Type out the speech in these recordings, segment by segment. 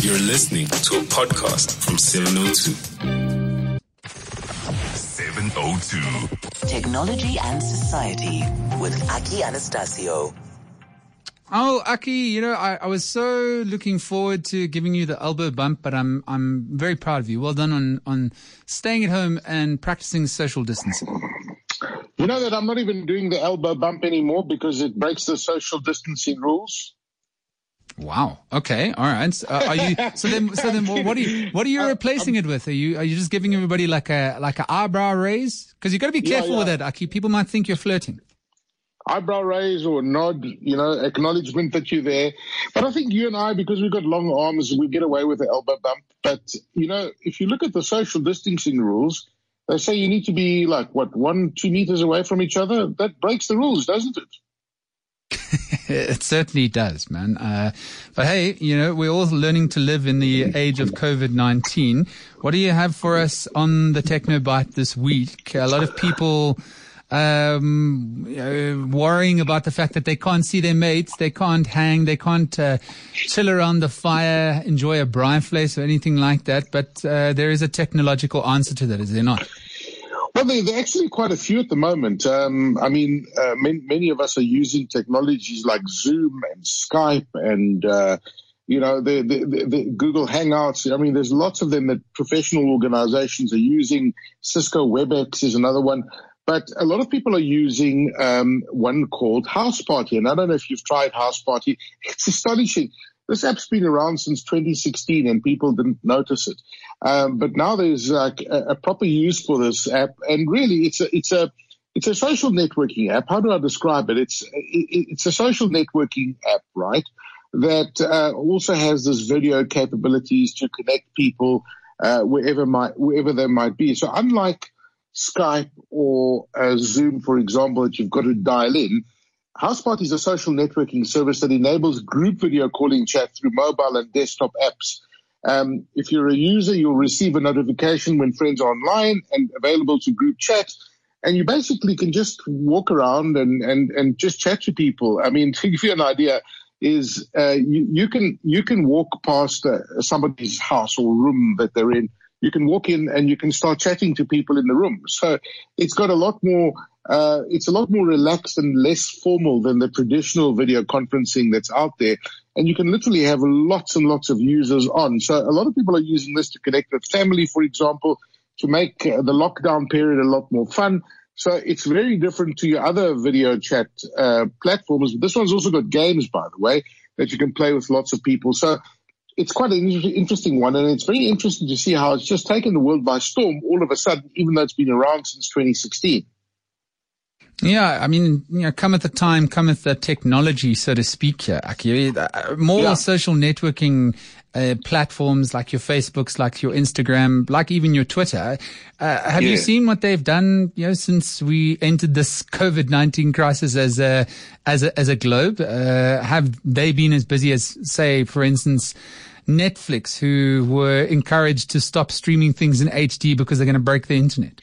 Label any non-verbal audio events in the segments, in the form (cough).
You're listening to a podcast from 702. 702. Technology and Society with Aki Anastasiou. Oh, Aki, you know, I, I was so looking forward to giving you the elbow bump, but I'm I'm very proud of you. Well done on on staying at home and practicing social distancing. You know that I'm not even doing the elbow bump anymore because it breaks the social distancing rules. Wow. Okay. All right. Uh, are you so then? So then, what are you? What are you replacing it with? Are you? Are you just giving everybody like a like an eyebrow raise? Because you've got to be Yeah, careful yeah. with that, Aki. People might think you're flirting. Eyebrow raise or nod, you know, acknowledgement that you're there. But I think you and I, because we've got long arms, we get away with the elbow bump. But, you know, if you look at the social distancing rules, they say you need to be like, what, one, two meters away from each other? That breaks the rules, doesn't it? It certainly does, man. Uh, but hey, you know, we're all learning to live in the age of COVID 19. What do you have for us on the techno Technobite this week? A lot of people, um, know, worrying about the fact that they can't see their mates, they can't hang, they can't uh, chill around the fire, enjoy a braai vleis or anything like that. But uh, there is a technological answer to that, is there not? Well, there, are actually quite a few at the moment. Um, I mean, uh, many, many of us are using technologies like Zoom and Skype and, uh, you know, the, the, the, the Google Hangouts. I mean, there's lots of them that professional organizations are using. Cisco WebEx is another one. But a lot of people are using um, one called Houseparty. And I don't know if you've tried Houseparty. It's astonishing. This app's been around since 2016 and people didn't notice it. Um, but now there's like a, a proper use for this app, and really, it's a it's a it's a social networking app. How do I describe it? It's it, it's a social networking app, right? That uh, also has this video capabilities to connect people uh, wherever might wherever they might be. So unlike Skype or uh, Zoom, for example, that you've got to dial in. Houseparty is a social networking service that enables group video calling chat through mobile and desktop apps. Um, if you're a user, you'll receive a notification when friends are online and available to group chat. And you basically can just walk around and, and, and just chat to people. I mean, (laughs) to give you an idea, is uh, you, you can you can walk past uh, somebody's house or room that they're in. You can walk in and you can start chatting to people in the room. So it's got a lot more. Uh, it's a lot more relaxed and less formal than the traditional video conferencing that's out there. And you can literally have lots and lots of users on. So a lot of people are using this to connect with family, for example, to make uh, the lockdown period a lot more fun. So it's very different to your other video chat uh, platforms. This one's also got games, by the way, that you can play with lots of people. So it's quite an interesting one, and it's very interesting to see how it's just taken the world by storm all of a sudden, even though it's been around since 2016. Yeah, I mean, you know, cometh the time, cometh the technology, so to speak. Here, Aki. Uh, More Yeah. social networking uh, platforms like your Facebooks, like your Instagram, like even your Twitter. Uh, have you seen what they've done? You know, since we entered this COVID nineteen crisis as a as a as a globe, uh, have they been as busy as, say, for instance? Netflix, who were encouraged to stop streaming things in HD because they're going to break the internet.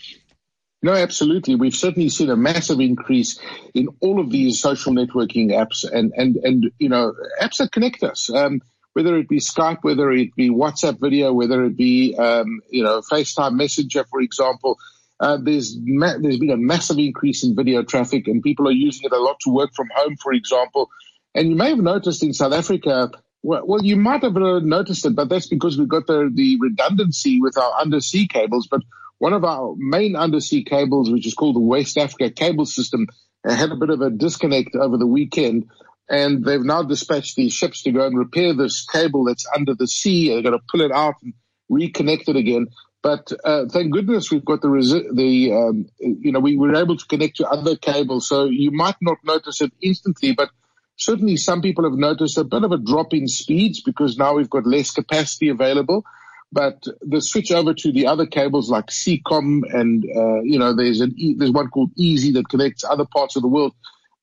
No, absolutely. We've certainly seen a massive increase in all of these social networking apps and, and, and, you know, apps that connect us. Um, whether it be Skype, whether it be WhatsApp video, whether it be, um, you know, FaceTime Messenger, for example. Uh, there's ma- there's been a massive increase in video traffic, and people are using it a lot to work from home, for example. And you may have noticed in South Africa, well, well you might have noticed it, but that's because we've got the, the redundancy with our undersea cables. But one of our main undersea cables, which is called the West Africa Cable System, had a bit of a disconnect over the weekend. And they've now dispatched these ships to go and repair this cable that's under the sea. They're going to pull it out and reconnect it again. But uh, thank goodness we've got the resi- the um, you know we were able to connect to other cables, so you might not notice it instantly, but certainly some people have noticed a bit of a drop in speeds because now we've got less capacity available. But the switch over to the other cables like SEACOM and uh, you know there's an e- there's one called EASSy that connects other parts of the world.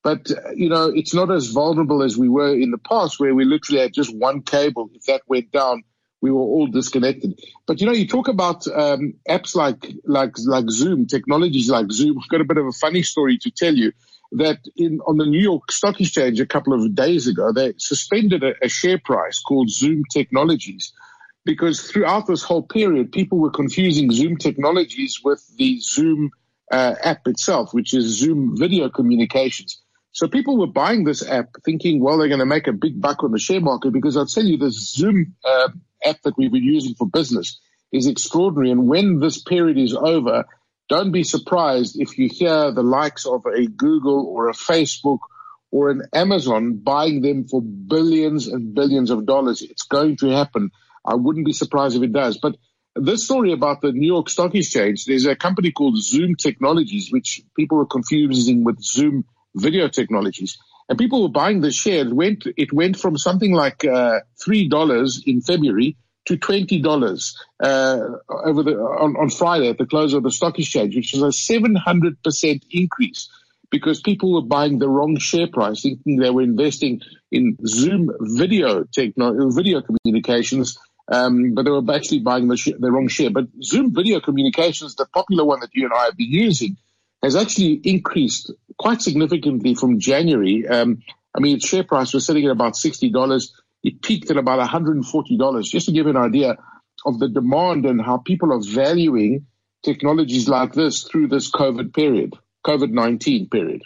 But uh, you know it's not as vulnerable as we were in the past, where we literally had just one cable. If that went down, we were all disconnected. But you know, you talk about um, apps like like like Zoom, technologies like Zoom. (laughs) I've got a bit of a funny story to tell you that in on the New York Stock Exchange a couple of days ago, they suspended a, a share price called Zoom Technologies because throughout this whole period, people were confusing Zoom Technologies with the Zoom uh, app itself, which is Zoom Video Communications. So people were buying this app thinking, well, they're going to make a big buck on the share market because I'll tell you, this Zoom uh, app that we've been using for business is extraordinary. And when this period is over, don't be surprised if you hear the likes of a Google or a Facebook or an Amazon buying them for billions and billions of dollars. It's going to happen. I wouldn't be surprised if it does. But this story about the New York Stock Exchange, there's a company called Zoom Technologies, which people are confusing with Zoom Video Technologies. And people were buying the share. It went, it went from something like uh, $3 in February to twenty dollars uh, over the on, on Friday at the close of the stock exchange, which is a seven hundred percent increase because people were buying the wrong share price, thinking they were investing in Zoom video techno video communications. Um, but they were actually buying the, sh- the wrong share. But Zoom video communications, the popular one that you and I have been using, has actually increased quite significantly from January. Um, I mean, its share price was sitting at about sixty dollars it peaked at about $140. Just to give an idea of the demand and how people are valuing technologies like this through this COVID period, COVID 19 period.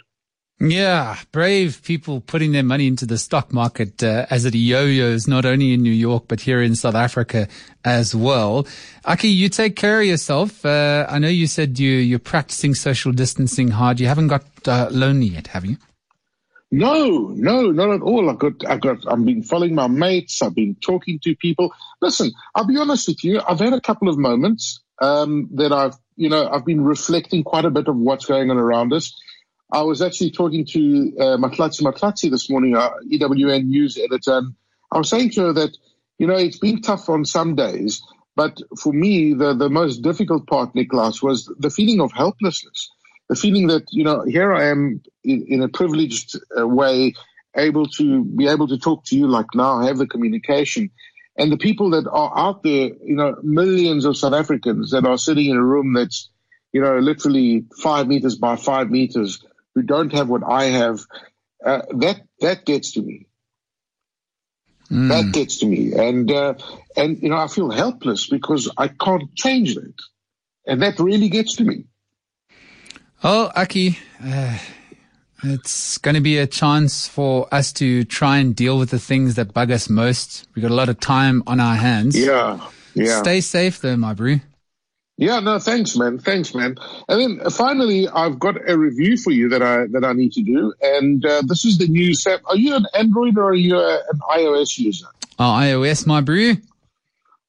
Yeah, brave people putting their money into the stock market uh, as it yo-yos, not only in New York, but here in South Africa as well. Aki, you take care of yourself. Uh, I know you said you, you're practicing social distancing hard. You haven't got uh, lonely yet, have you? No, no, not at all. I've got, I've got, I've been following my mates. I've been talking to people. Listen, I'll be honest with you. I've had a couple of moments, um, that I've, you know, I've been reflecting quite a bit of what's going on around us. I was actually talking to, uh, Mahlatse Mahlase this morning, our EWN news editor, and I was saying to her that, you know, it's been tough on some days, but for me, the, the most difficult part, Nicholas, was the feeling of helplessness. The feeling that you know here I am in, in a privileged uh, way, able to be able to talk to you like now, have the communication, and the people that are out there, you know, millions of South Africans that are sitting in a room that's, you know, literally five meters by five meters, who don't have what I have, uh, that that gets to me. Mm. That gets to me, and uh, and you know, I feel helpless because I can't change that, and that really gets to me. Oh, Aki, uh, it's going to be a chance for us to try and deal with the things that bug us most. We've got a lot of time on our hands. Yeah, yeah. Stay safe though, my bro. Yeah, no, thanks, man. Thanks, man. And then uh, finally, I've got a review for you that I that I need to do, and uh, this is the new set. Are you an Android or are you a, an iOS user? Oh, iOS, my brew.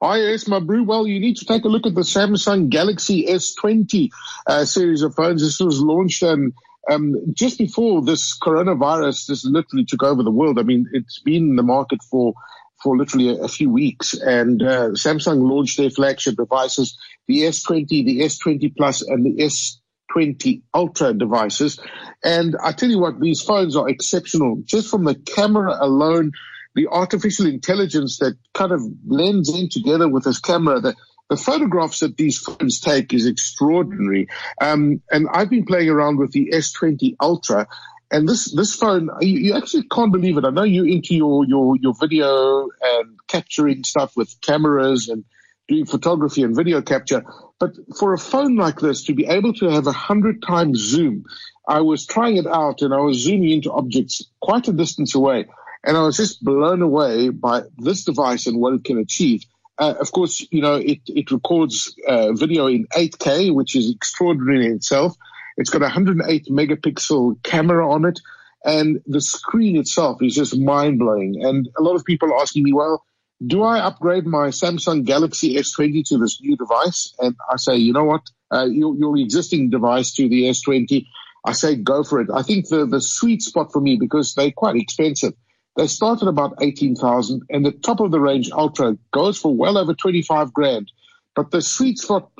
iOS, my brew. Well, you need to take a look at the Samsung Galaxy S20 uh, series of phones. This was launched and. um, just before this coronavirus just literally took over the world. I mean, it's been in the market for for literally a, a few weeks, and uh, Samsung launched their flagship devices, the S20, the S20 Plus, and the S20 Ultra devices. And I tell you what, these phones are exceptional just from the camera alone the artificial intelligence that kind of blends in together with this camera. The, the photographs that these phones take is extraordinary. Um, and I've been playing around with the S20 Ultra. And this, this phone, you, you, actually can't believe it. I know you're into your, your, your video and capturing stuff with cameras and doing photography and video capture. But for a phone like this to be able to have a hundred times zoom, I was trying it out and I was zooming into objects quite a distance away. And I was just blown away by this device and what it can achieve. Uh, of course, you know, it, it records uh, video in 8K, which is extraordinary in itself. It's got a 108 megapixel camera on it. And the screen itself is just mind blowing. And a lot of people are asking me, well, do I upgrade my Samsung Galaxy S20 to this new device? And I say, you know what? Uh, your, your existing device to the S20, I say go for it. I think the, the sweet spot for me, because they're quite expensive, they start at about 18,000 and the top of the range Ultra goes for well over 25 grand. But the sweet spot,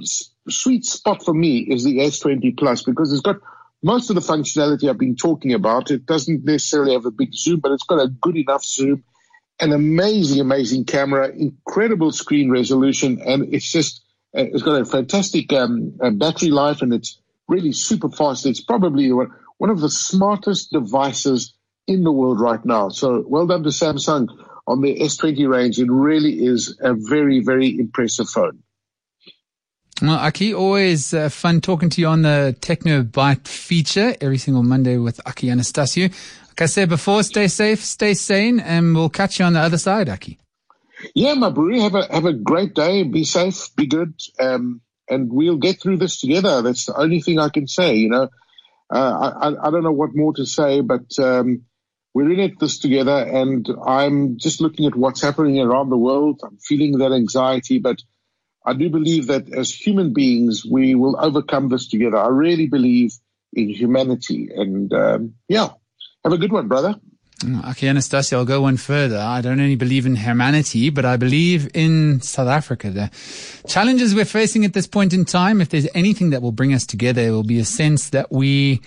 sweet spot for me is the S20 Plus because it's got most of the functionality I've been talking about. It doesn't necessarily have a big zoom, but it's got a good enough zoom. an amazing, amazing camera, incredible screen resolution, and it's just uh, it's got a fantastic um, uh, battery life, and it's really super fast. It's probably one, one of the smartest devices in the world right now. So well done to Samsung on the S20 range. It really is a very, very impressive phone. Well, Aki, always uh, fun talking to you on the Techno Byte feature every single Monday with Aki Anastasiou. Like I said before, stay safe, stay sane, and we'll catch you on the other side, Aki. Yeah, my brewery, have a have a great day. Be safe, be good, um, and we'll get through this together. That's the only thing I can say. You know, uh, I I don't know what more to say, but um, we're in it this together, and I'm just looking at what's happening around the world. I'm feeling that anxiety, but I do believe that as human beings, we will overcome this together. I really believe in humanity, and um, yeah, have a good one, brother. Mm, okay, Anastasiou, I'll go one further. I don't only believe in humanity, but I believe in South Africa. The challenges we're facing at this point in time, if there's anything that will bring us together, it will be a sense that we,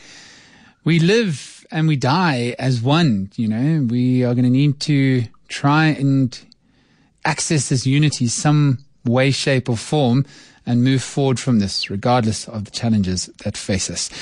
we live and we die as one. You know, we are going to need to try and access this unity some way, shape or form and move forward from this, regardless of the challenges that face us.